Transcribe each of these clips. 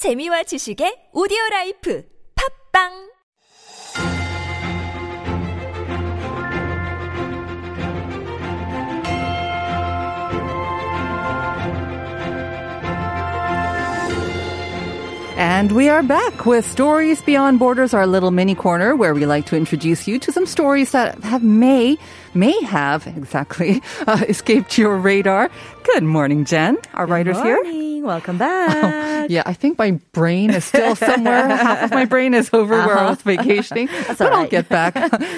재미와 지식의 오디오 라이프 팝빵 And we are back with Stories Beyond Borders, our little mini corner where we like to introduce you to some stories that have may, may have exactly uh, escaped your radar. Good morning, Jen. Our writer's here. morning. Welcome back. Yeah, I think my brain is still somewhere. Half of my brain is over where I was vacationing, but all I'll get back.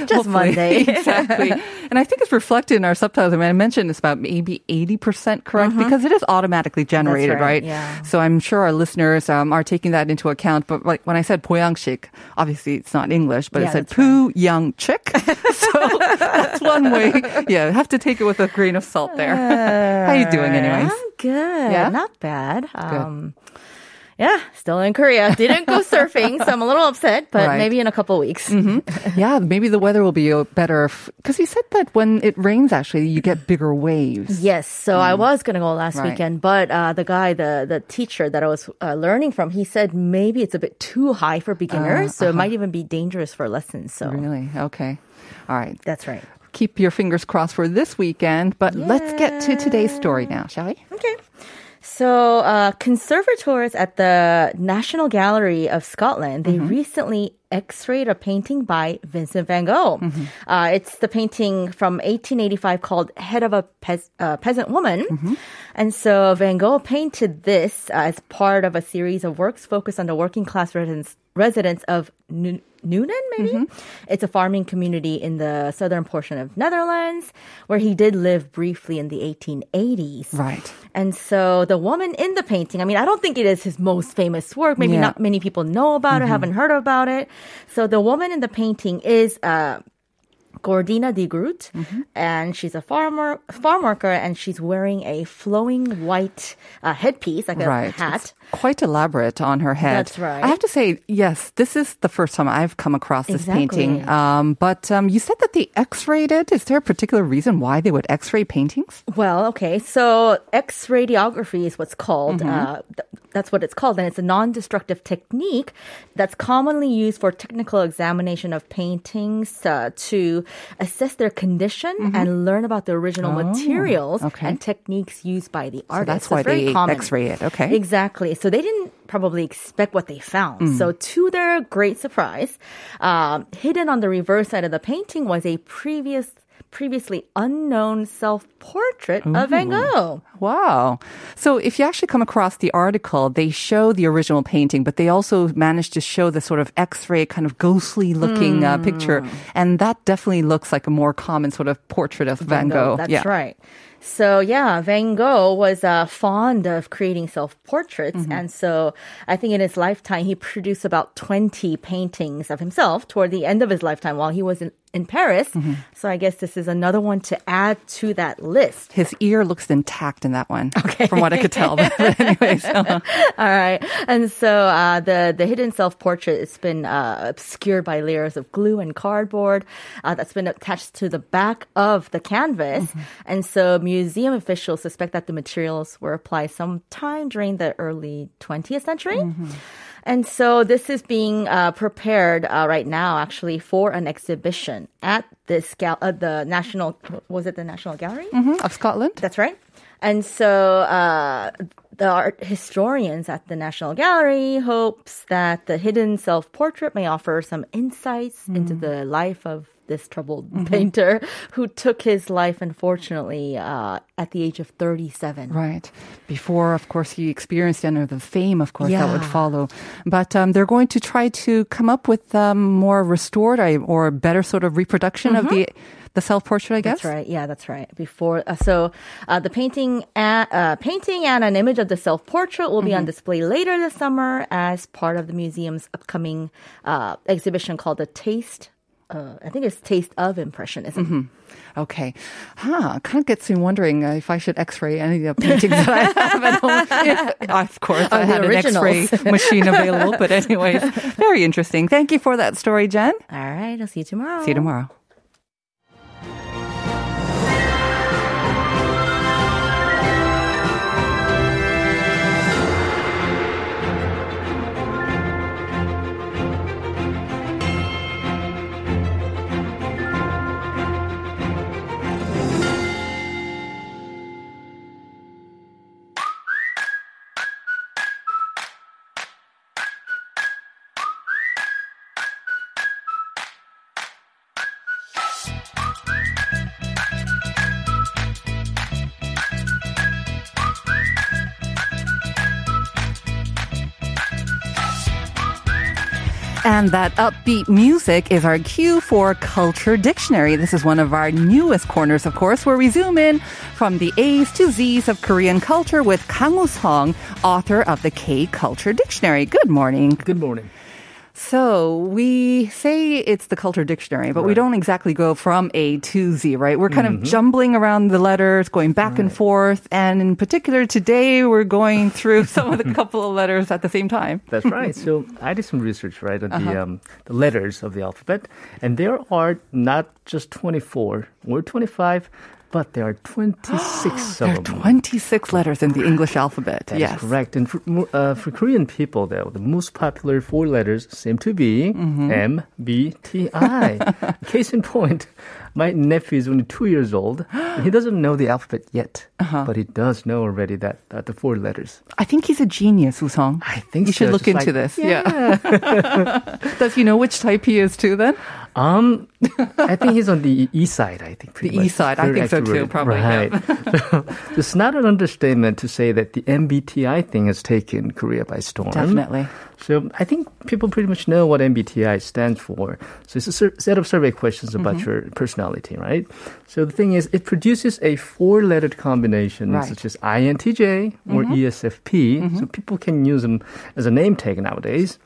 Just. Monday. exactly. And I think it's reflected in our subtitles. I mean, I mentioned it's about maybe 80% correct because it is automatically generated, right, right? yeah. So I'm sure our listeners um, are taking that into account. But like when I said poyangshik, obviously it's not English, but Yeah, it said right. poo young chick. so that's one way. Yeah, have to take it with a grain of salt there. How you doing, anyways? I'm good. Yeah? Not bad. Um, yeah, still in Korea. Didn't go surfing, so I'm a little upset, but Right. maybe in a couple weeks. Yeah, maybe the weather will be uh, better because you said that when it rains, actually, you get bigger waves. Yes, so I was gonna go last Right. weekend, but uh, the guy, the the teacher that I was uh, learning from, he said maybe it's a bit too high for beginners, so it might even be dangerous for lessons. So Really? Okay. All right. that's right. Keep your fingers crossed for this weekend, but let's get to today's story now, shall we? Okay. So, uh, conservators at the National Gallery of Scotland, they recently x-rayed a painting by Vincent van Gogh. Uh, it's the painting from 1885 called Head of a Pez- uh, Peasant Woman. And so Van Gogh painted this uh, as part of a series of works focused on the working class residents, residents of Nu- Nuenen, maybe? It's a farming community in the southern portion of Netherlands where he did live briefly in the 1880s. Right. And so the woman in the painting, I mean, I don't think it is his most famous work. Maybe Yeah. not many people know about it, haven't heard about it. So the woman in the painting is uh, Gordina de Groot, and she's a farmer, farm worker, and she's wearing a flowing white uh, headpiece, like a Right. hat. It's quite elaborate on her head. That's right. I have to say, yes, this is the first time I've come across this painting. Um, but um, you said that they x-rayed it. Is there a particular reason why they would x-ray paintings? Well, okay. So X radiography is what's called. Uh, th- that's what it's called, and it's a non-destructive technique that's commonly used for technical examination of paintings uh, to assess their condition and learn about the original materials okay. and techniques used by the So artist. that's So why it's very they common. x-ray it. Okay. Exactly. So they didn't probably expect what they found. So to their great surprise, um, hidden on the reverse side of the painting was a previous previously unknown self-portrait of Van Gogh. Wow. So if you actually come across the article, they show the original painting, but they also managed to show the sort of X-ray kind of ghostly looking uh, picture. And that definitely looks like a more common sort of portrait of Van, Gogh. That's yeah. right. So yeah, Van Gogh was uh, fond of creating self-portraits, Mm-hmm. and so I think in his lifetime he produced about twenty paintings of himself toward the end of his lifetime while he was in, in Paris. Mm-hmm. So I guess this is another one to add to that list. His ear looks intact in that one, from what I could tell. But anyways, uh, All right, and so uh, the the hidden self portrait it's been uh, obscured by layers of glue and cardboard uh, that's been attached to the back of the canvas, and so museum officials suspect that the materials were applied sometime during the early 20th century. And so this is being uh, prepared uh, right now, actually, for an exhibition at this gal- uh, the National. Was it the National Gallery? of Scotland. That's right. And so uh, the art historians at the National Gallery hopes that the hidden self-portrait may offer some insights into the life of this troubled painter who took his life, unfortunately, uh, at the age of 37. Right. Before, of course, he experienced any of the fame, of course, that would follow. But um, they're going to try to come up with um, more restored or better sort of reproduction of the the self portrait, I guess. That's right. Yeah, that's right. Before, uh, so uh, the painting, a uh, painting and an image of the self-portrait will be on display later this summer as part of the museum's upcoming uh, exhibition called the Taste. Uh, I think it's Taste of Impressionism. Okay. Huh. Kind of gets me wondering uh, if I should x-ray any of the paintings that I have at home. If, of course, I had an x-ray machine available. But anyways, very interesting. Thank you for that story, Jen. All right, I'll see you tomorrow. See you tomorrow. And that upbeat music is our cue for Culture Dictionary. This is one of our newest corners, of course, where we zoom in from the A's to Z's of Korean culture with Kang Woo-sung, author of the K Culture Dictionary. Good morning. Good morning. So we say it's the culture dictionary, but we don't exactly go from A to Z, right? We're kind Mm-hmm. of jumbling around the letters, going back and forth. And in particular, today we're going through some of the couple of letters at the same time. That's right. so I did some research, right, on Uh-huh. the um, the letters of the alphabet, and there are not just 24 or 25, but there are 26 There are of them. 26 letters in the English alphabet. That yes. correct. And for, uh, for Korean people, though, the most popular four letters seem to be Mm-hmm. M, B, T, I. Case in point, my nephew is only two years old. he doesn't know the alphabet yet, Uh-huh. but he does know already that, that the four letters. I think he's a genius, Woo-sung. I think you should look just into like- this. Yeah. Does he know which type he is too then? Um, I think he's on the east side. I think The much. east side, I Very think so too, probably, yeah. Right. so, it's not an understatement to say that the MBTI thing has taken Korea by storm. Definitely. So I think people pretty much know what MBTI stands for. So it's a sur- set of survey questions about Mm-hmm. your personality, right? So the thing is, it produces a four-lettered combination Right. Mm-hmm. such as INTJ or E ESFP. So people can use them as a name tag nowadays.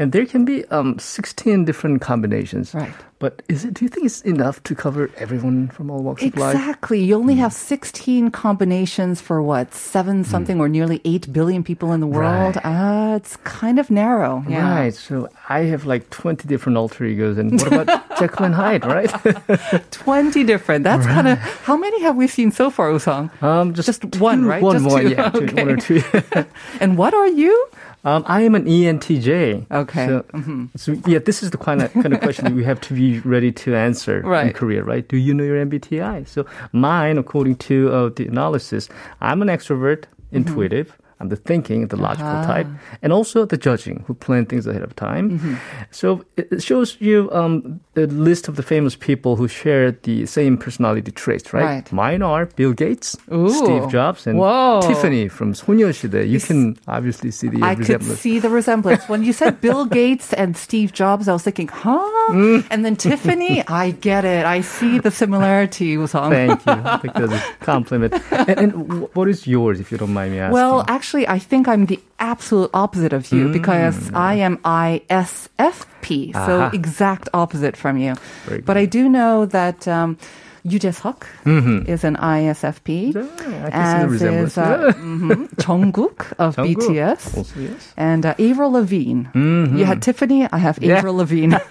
And there can be um, 16 different combinations. Right. But is it? Do you think it's enough to cover everyone from all walks of life? Exactly. You only have 16 combinations for what, seven something or nearly 8 billion people in the world? Right. Ah, it's kind of narrow. Yeah. Right. So I have like 20 different alter egos. And what about Jekyll and Hyde, right? 20 different. That's kind of, how many have we seen so far, Woo-sung? Um, just, Just one, right? One Just more, two. yeah, two, one or two. And what are you? Um, I am an ENTJ. Okay. Mm-hmm. So, so yeah, this is the kind of kind of question that we have to be ready to answer in Korea, right? Do you know your MBTI? So mine, according to uh, the analysis, I'm an extrovert, Mm-hmm. intuitive the thinking, the logical ah. type, and also the judging, who plan things ahead of time. Mm-hmm. So it shows you um, the list of the famous people who share the same personality traits, right? right. Mine are Bill Gates, Ooh. Steve Jobs, and Whoa. Tiffany from 소녀시대. You can obviously see the I resemblance. Could see the resemblance. when you said Bill Gates and Steve Jobs, I was thinking, huh? Mm. And then Tiffany, I get it. I see the similarity, Woo-sung. Thank you. because compliment. and, and, what is yours, if you don't mind me asking? Well, actually, I think I'm the absolute opposite of you Mm. because I am ISFP, so exact opposite from you. Very But I do know that um, Yoo Jae-suk is an ISFP, Mm-hmm. Yeah, I can see the as resemblance. is uh, mhm, Jungkook of Jungkook. BTS. Also, yes. And uh, Avril Lavigne. You had Tiffany, I have Mm-hmm. Yeah. Avril Lavigne.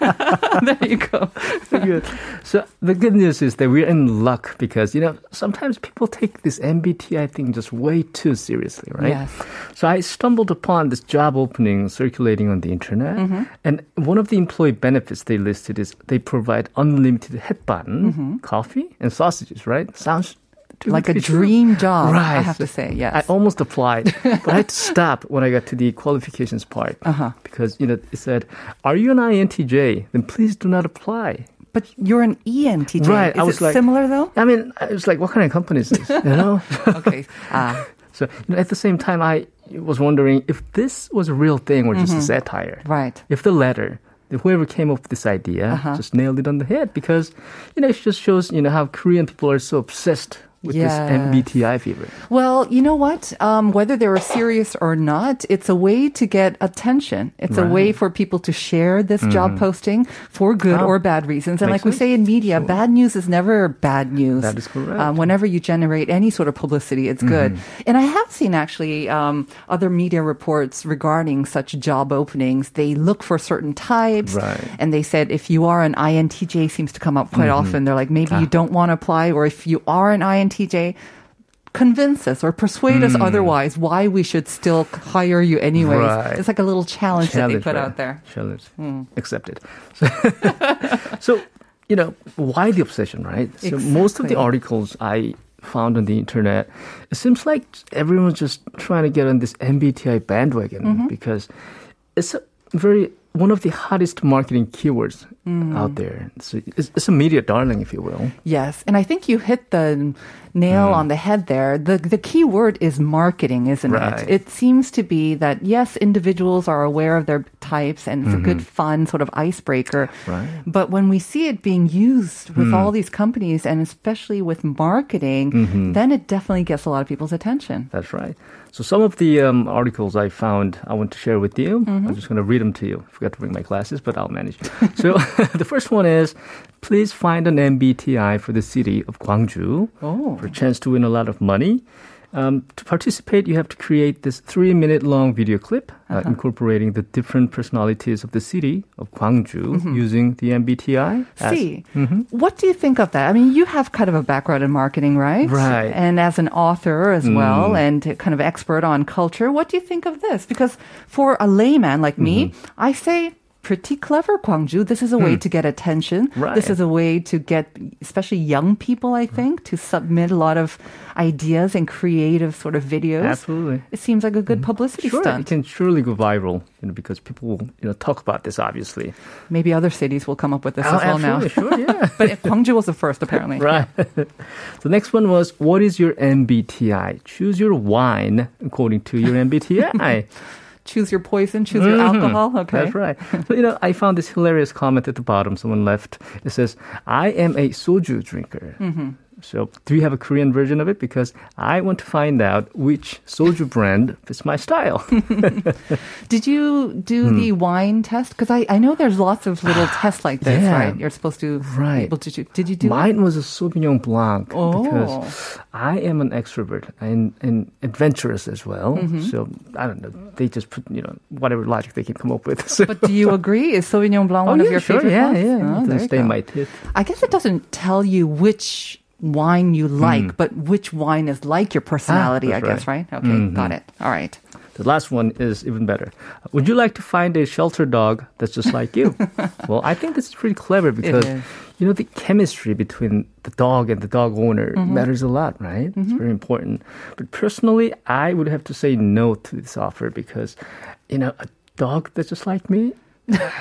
there you go. Good. So the good news is that we're in luck because, you know, sometimes people take this MBTI thing just way too seriously, right? Yes. So I stumbled upon this job opening circulating on the internet. Mm-hmm. And one of the employee benefits they listed is they provide unlimited hetban, Mm-hmm. Coffee, and sausages, right? Sounds Like a to be true. dream job, Right. I have to say, yes. I almost applied, but I had to stop when I got to the qualifications part Uh-huh. because you know it said, "Are you an INTJ? Then please do not apply." but you're an ENTJ. Right, Is I was it like- similar though? I mean, I was like, "What kind of company is this?" You know. Okay. Ah. so you know, at the same time, I was wondering if this was a real thing or just a satire. Mm-hmm. Right. If the letter. Whoever came up with this idea Uh-huh. just nailed it on the head because, you know, it just shows, you know, how Korean people are so obsessed with this MBTI fever. Well, you know what? Um, whether they were serious or not, it's a way to get attention. It's a way for people to share this job posting for good. Oh, or bad reasons. And makes like we say in media, bad news is never bad news. That is correct. Um, whenever you generate any sort of publicity, it's good. Mm-hmm. And I have seen actually um, other media reports regarding such job openings. They look for certain types, Right. and they said if you are an INTJ, seems to come up quite Mm-hmm. often. They're like maybe Ah. you don't want to apply, or if you are an INTJ convince us or persuade us otherwise why we should still hire you anyways. Hmm. Right. It's like a little challenge, that they put right. out there. Hmm. Challenge. Accepted. So, so, you know, why the obsession, right? So most of the articles I found on the internet, it seems like everyone's just trying to get on this MBTI bandwagon Mm-hmm. because it's a very one of the hottest marketing keywords Mm. out there. It's, it's, it's a media darling, if you will. Yes, and I think you hit the nail mm. on the head there. The the key word is marketing, isn't Right. it? It seems to be that yes, individuals are aware of their types and it's a good mm-hmm. fun sort of icebreaker. Right. But when we see it being used with mm. all these companies and especially with marketing, mm-hmm. then it definitely gets a lot of people's attention. That's right. So some of the um, articles I found I want to share with you. I'm just going to read them to you. Forgot to bring my glasses, but I'll manage. so the first one is, please find an MBTI for the city of Gwangju Oh. for a chance to win a lot of money. Um, to participate, you have to create this three minute long video clip uh, uh-huh. incorporating the different personalities of the city of Gwangju mm-hmm. using the MBTI. as- See, mm-hmm. what do you think of that? I mean, you have kind of a background in marketing, right? Right. And as an author as mm. well, and kind of expert on culture, what do you think of this? Because for a layman like me, mm-hmm. I say. Pretty clever, Gwangju. This is a way hmm. to get attention. Right. This is a way to get, especially young people, I think, to submit a lot of ideas and creative sort of videos. Absolutely. It seems like a good hmm. publicity Sure, it stunt. can surely go viral, you know, because people will, you know, talk about this. Obviously, Maybe other cities will come up with this Oh, as well now. sure, yeah. but Gwangju was the first, apparently. Right. the next one was what is your MBTI? Choose your wine according to your MBTI. Choose your poison, choose your alcohol. Okay. Mm-hmm. That's right. So, you know, I found this hilarious comment at the bottom. Someone left. It says, I am a soju drinker. Mm-hmm. So, do you have a Korean version of it? Because I want to find out which soju brand fits my style. Did you do Hmm. the wine test? Because I, I know there's lots of little tests like this, Yeah. right? You're supposed to Right. Able to, do- did you do it? Mine was a Sauvignon Blanc Oh. because I am an extrovert and, and adventurous as well. Mm-hmm. So I don't know. They just put you know whatever logic they can come up with. So, But do you agree? Is Sauvignon Blanc oh, one yeah, of your sure, favorite yeah, ones? Yeah, Oh, It doesn't you stay my teeth. I guess it doesn't tell you which wine you like, Hmm. but which wine is like your personality, I guess, right? right. Okay, got it. All right. The last one is even better. Would you like to find a shelter dog that's just like you? well, I think this is pretty clever because you know the chemistry between the dog and the dog owner Mm-hmm. matters a lot, right? It's very important. But personally, I would have to say no to this offer because you know a dog that's just like me.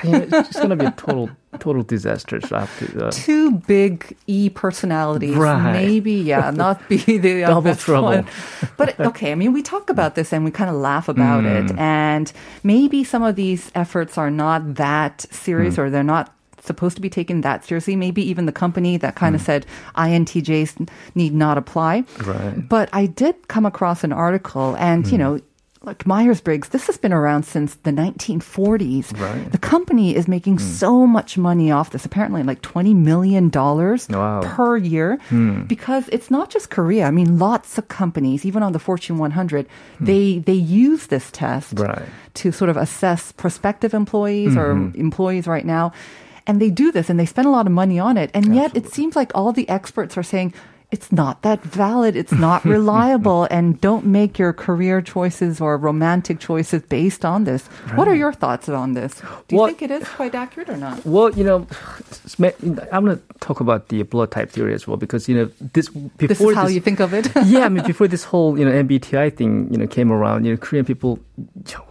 You know, it's just gonna be a total, total disaster. So to. Uh, Two big E personalities. Right. Maybe, yeah, not be the uh, Double best trouble. one. But okay, I mean, we talk about this and we kind of laugh about Mm. it. And maybe some of these efforts are not that serious Mm. or they're not supposed to be taken that seriously. Maybe even the company that kind Mm. of said INTJs need not apply. Right. But I did come across an article and, Mm. you know, like Myers Briggs, this has been around since the 1940s. Right. Mm. The company is making so much money off this, apparently like $20 million Wow. per year, because it's not just Korea. I mean, lots of companies, even on the Fortune 100, they, they use this test Right. to sort of assess prospective employees or Mm-hmm. employees right now. And they do this and they spend a lot of money on it. And yet it seems like all the experts are saying, it's not that valid. It's not reliable. and don't make your career choices or romantic choices based on this. What are your thoughts on this? Do you Well- think it is quite accurate or not? Well, you know, I'm going to talk about the blood type theory as well because you know this before This is how you think of it? yeah, I mean, before this whole you know MBTI thing you know came around, you know, Korean people,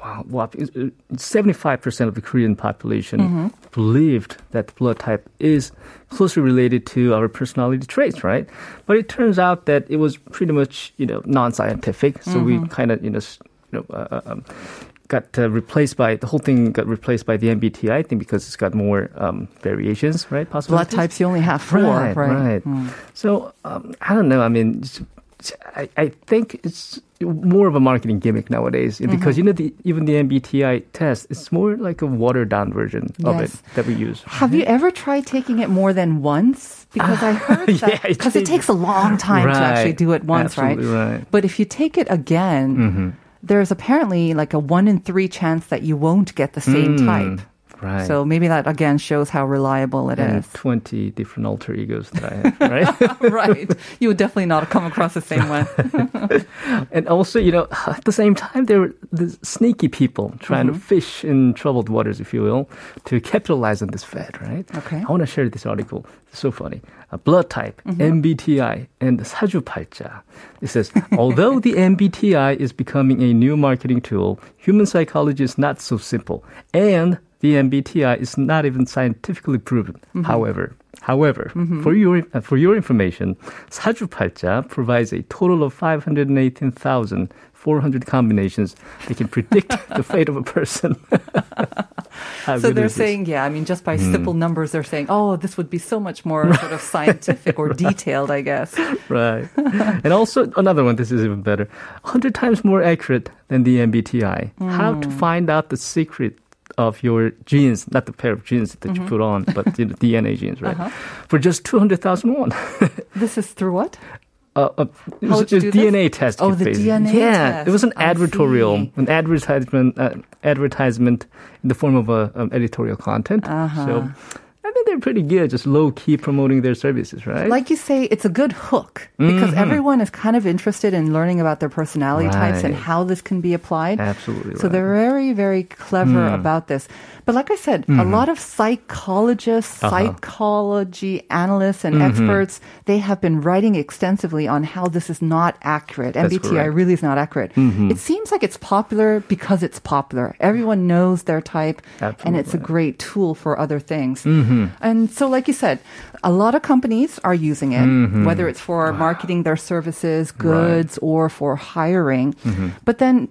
wow, wow seventy-five percent of the Korean population Mm-hmm. believed that the blood type is closely related to our personality traits, right? But it turns out that it was pretty much you know non-scientific. So we Mm-hmm. kind of you know. you know uh, um, got uh, replaced by the whole thing got replaced by the MBTI thing because it's got more um, variations, right? Possible blood types, you only have four, Right, right? right. So um, I don't know. I mean, I, I think it's more of a marketing gimmick nowadays mm-hmm. because Mm-hmm. you know the, even the MBTI test it's more like a watered down version of it that we use. Have you mm-hmm. ever tried taking it more than once? Because I heard Yeah, that it because it, takes a long time to actually do it once, right? Right. But if you take it again, mm-hmm. there's apparently like a one in three chance that you won't get the same mm. type. Mm, Right. So maybe that again shows how reliable it and is. 20 different alter egos that I have, right? right. You would definitely not come across the same one. and also, you know, at the same time, there were the sneaky people trying Mm-hmm. to fish in troubled waters, if you will, to capitalize on this fad, right? Okay. I want to share this article. It's so funny. A blood type, Mm-hmm. MBTI, and 사주팔자. It says, although the MBTI is becoming a new marketing tool, human psychology is not so simple. And the MBTI is not even scientifically proven. Mm-hmm. However, however, for your uh, for your information, 사주팔자 provides a total of 518,400 combinations that can predict the fate of a person. How So good they're is this? saying, yeah, I mean, just by Hmm. simple numbers, they're saying, oh, this would be so much more sort of scientific or detailed, I guess. Right. and also another one, this is even better. 100 times more accurate than the MBTI. How to find out the secret of your genes, not the pair of genes that you put on, but the DNA genes, right? For just 200,000 won. This is through what? Uh, uh, it was would you a do this? DNA test. Oh, you the basically- DNA Yeah, it was an test. I advertorial, see. an advertisement, uh, advertisement in the form of a um, editorial content. Uh-huh. So they're pretty good, just low key promoting their services, right? Like you say, it's a good hook because everyone is kind of interested in learning about their personality types and Mm-hmm. How this can be applied. Absolutely So right. they're very, very clever about this. But like I said, a mm-hmm. lot of psychologists, Uh-huh. psychology analysts, and mm-hmm. experts, they have been writing extensively on how this is not accurate. That's MBTI correct. really is not accurate. Mm-hmm. It seems like it's popular because it's popular. Everyone knows their type, and it's a great tool for other things. And so, like you said, a lot of companies are using it, whether it's for marketing their services, goods, or for hiring. But then,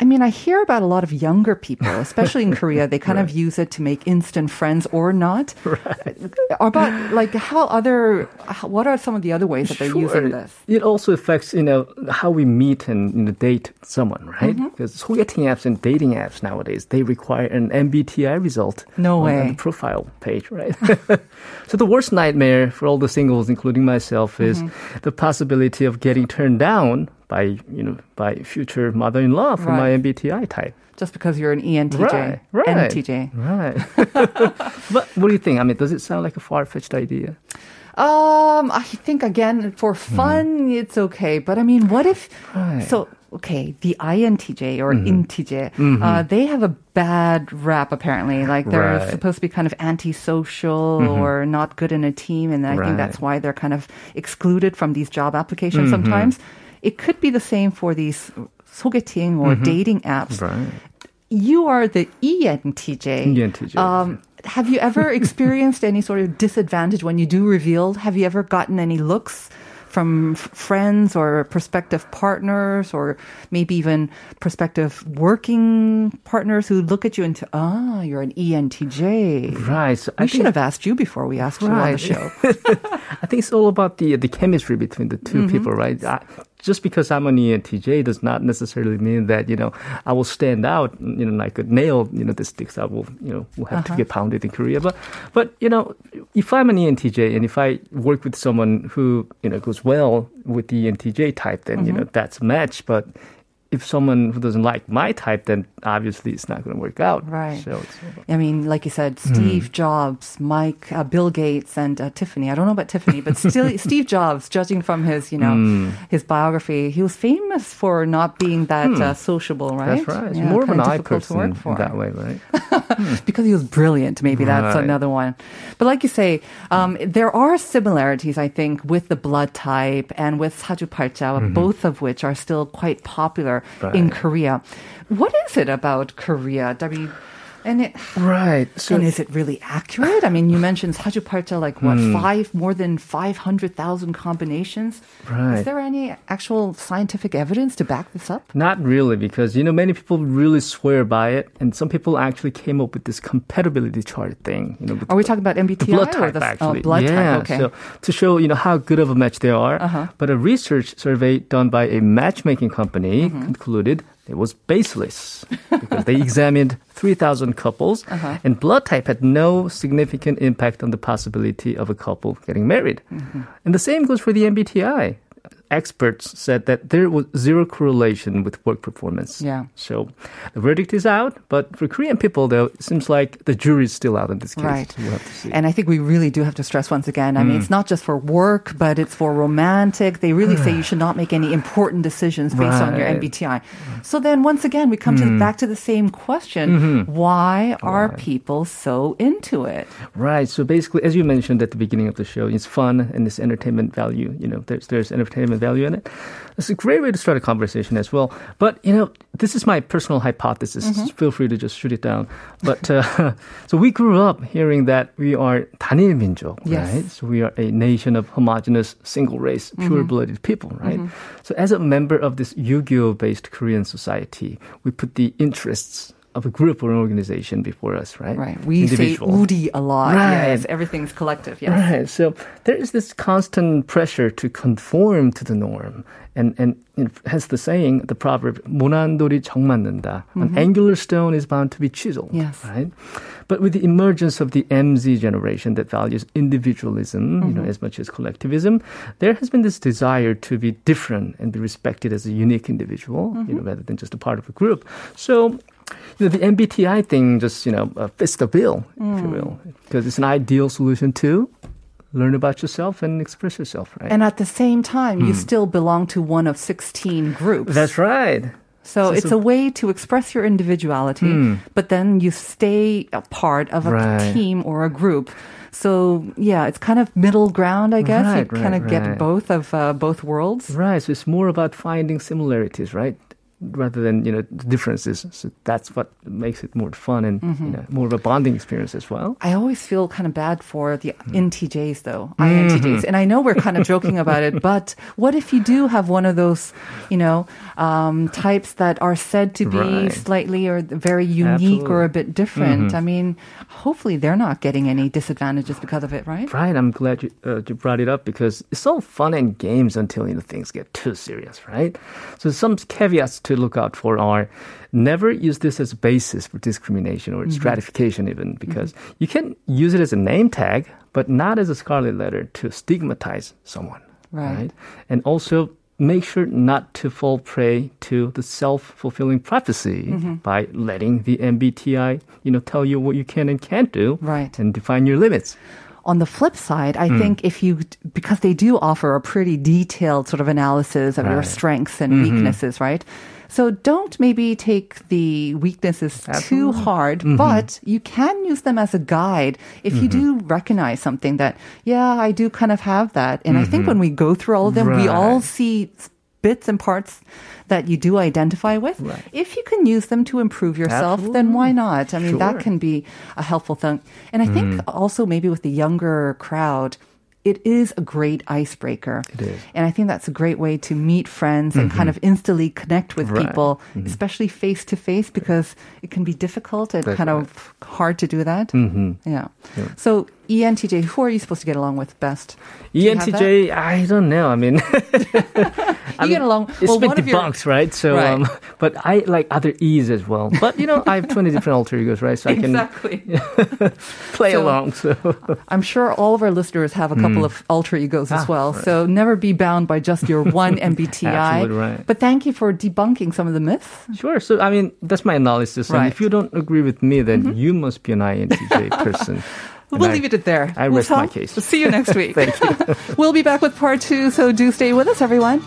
I mean, I hear about a lot of younger people, especially in Korea, they kind right. of use it to make instant friends or not. Right. About like how other, what are some of the other ways that they're sure. using this? It also affects you know how we meet and you know, date someone, right? Mm-hmm. Because apps and dating apps nowadays they require an MBTI result. No on, way. On the profile page, right? so the worst nightmare for all the singles, including myself, is mm-hmm. the possibility of getting turned down by, you know, by future mother-in-law from my MBTI type. Just because you're an ENTJ, Right, right. NTJ. Right. but what do you think? I mean, does it sound like a far-fetched idea? Um, I think again for hmm. fun it's okay, but I mean, what if? Right. So okay, the INTJ or mm-hmm. INTJ, uh, mm-hmm. they have a bad rap apparently. Like they're Right. supposed to be kind of antisocial mm-hmm. or not good in a team, and I think that's why they're kind of excluded from these job applications. Sometimes it could be the same for these 소개팅 or dating apps. Right. You are the E ENTJ. ENTJ. Um, have you ever experienced any sort of disadvantage when you do reveal? Have you ever gotten any looks from f- friends or prospective partners or maybe even prospective working partners who look at you and say, ah, you're an E ENTJ. Right. So We I should think- have asked you before we asked you on the Right. show. I think it's all about the the chemistry between the 2 people, right? I, just because I'm an ENTJ does not necessarily mean that you know I will stand out, you know, like a nail, you know, the sticks out will you know will have to uh-huh. get pounded in Korea. But but you know, if I'm an ENTJ and if I work with someone who you know goes well with the ENTJ type, then you know mm-hmm. that's a match. But if someone who doesn't like my type, then obviously it's not going to work out. Right. So I mean, like you said, Steve mm. Jobs, Mike, uh, Bill Gates, and uh, Tiffany. I don't know about Tiffany, but still, Steve Jobs, judging from his, you know, mm. his biography, he was famous for not being that mm. uh, sociable, right? That's right. Yeah, More of an I person that way, right? Hmm. because he was brilliant. Maybe right. that's another one. But like you say, um, there are similarities, I think, with the blood type and with 사주팔자, mm mm-hmm. both of which are still quite popular in Mm-hmm. Korea. What is it about Korea? W. And it, Right. So and is it really accurate? I mean, you mentioned 사주팔자, like what, Hmm. five, more than 500,000 combinations? Right. Is there any actual scientific evidence to back this up? Not really, because you know many people really swear by it, and some people actually came up with this compatibility chart thing. You know, with Are we talking about MBTI the blood or type the actually? Oh, blood yeah, type? Okay. so to show you know how good of a match they are. Uh-huh. But a research survey done by a matchmaking company Mm-hmm. concluded it was baseless because they examined 3,000 couples, Uh-huh. and blood type had no significant impact on the possibility of a couple getting married. Mm-hmm. And the same goes for the MBTI. Experts said that there was zero correlation with work performance. Yeah. So the verdict is out, but for Korean people, though, it seems like the jury's still out in this case. Right. We'll have to see. And I think we really do have to stress once again. I mean, Mm. it's not just for work, but it's for romantic. They really say you should not make any important decisions based on your Right. Mm. MBTI. So then once again, we come to back to the same question. Why are people so into it? Right. So basically, as you mentioned at the beginning of the show, it's fun and it's entertainment value. You know, there's there's entertainment of value in it. It's a great way to start a conversation as well. But, you know, this is my personal hypothesis. Feel free to just shoot it down. But, uh, so we grew up hearing that we are 단일 민족, Yes. right? So we are a nation of homogenous, single race, pure blooded people, right? So as a member of this Yu-Gi-Oh based Korean society, we put the interests of a group or an organization before us, right? Right. We Individual. say uri a lot. Right. Yes, everything's collective. Yes. Right. So there is this constant pressure to conform to the norm. And, and has the saying, the proverb, 모난돌이 정 맞는다. An mm-hmm. angular stone is bound to be chiseled. Yes. Right? But with the emergence of the MZ generation that values individualism, mm-hmm. you know, mm-hmm. as much as collectivism, there has been this desire to be different and be respected as a unique individual, mm-hmm. you know, mm-hmm. rather than just a part of a group. So you know, the MBTI thing just, you know, uh, fits the bill, if you will, because it's an ideal solution to learn about yourself and express yourself, right? And at the same time, you still belong to one of 16 groups. That's right. So So- it's so- a way to express your individuality, but then you stay a part of a Right. team or a group. So yeah, it's kind of middle ground, I guess. Right, you kind right, of get both of uh, both worlds. Right. So it's more about finding similarities, right? Rather than you know differences. So that's what makes it more fun and you know more of a bonding experience as well. I always feel kind of bad for the Hmm. NTJs though, Mm-hmm. INTJs. And I know we're kind of joking about it, but what if you do have one of those, you know, um, types that are said to be Right. slightly or very unique or a bit different? I mean, hopefully they're not getting any disadvantages because of it, right? Right. I'm glad you, uh, you brought it up because it's all fun and games until you know things get too serious, right? So some caveats to look out for are never use this as a basis for discrimination or mm-hmm. stratification even mm-hmm. because you can use it as a name tag but not as a scarlet letter to stigmatize someone Right. and also make sure not to fall prey to the self-fulfilling prophecy mm-hmm. by letting the mbti you know tell you what you can and can't do Right. and define your limits On the flip side, I Hmm. think if you, because they do offer a pretty detailed sort of analysis of your Right. Mm-hmm. strengths and weaknesses, right? So don't maybe take the weaknesses too hard, Mm-hmm. but you can use them as a guide if you do recognize something that, yeah, I do kind of have that. And I think when we go through all of them, we all Mm-hmm. See bits and parts that you do identify with. Right. If you can use them to improve yourself, then why not? I mean, that can be a helpful thing. And I think Mm-hmm. also maybe with the younger crowd, it is a great icebreaker. It is. And I think that's a great way to meet friends and kind of instantly connect with Mm-hmm. People, especially face to face, because it can be difficult and That's kind of hard to do that. Mm-hmm. Yeah. So, ENTJ, who are you supposed to get along with best? Do you have that? ENTJ, I don't know. I mean, You get along. it's well, been one of your- debunked, right? So, Right. Um, but I like other E's as well. But you know, I have twenty different alter egos, right? So I can Exactly. play So- along. So I'm sure all of our listeners have a couple of alter egos as. Ah, well. right. So never be bound by just your one MBTI. Absolutely right. But thank you for debunking some of the myths. sure. So I mean, that's my analysis. And if you don't agree with me, then you must be an INTJ person. We'll I- leave it at there. I We'll rest my case. See you next week. Thank you. we'll be back with part two, so do stay with us, everyone.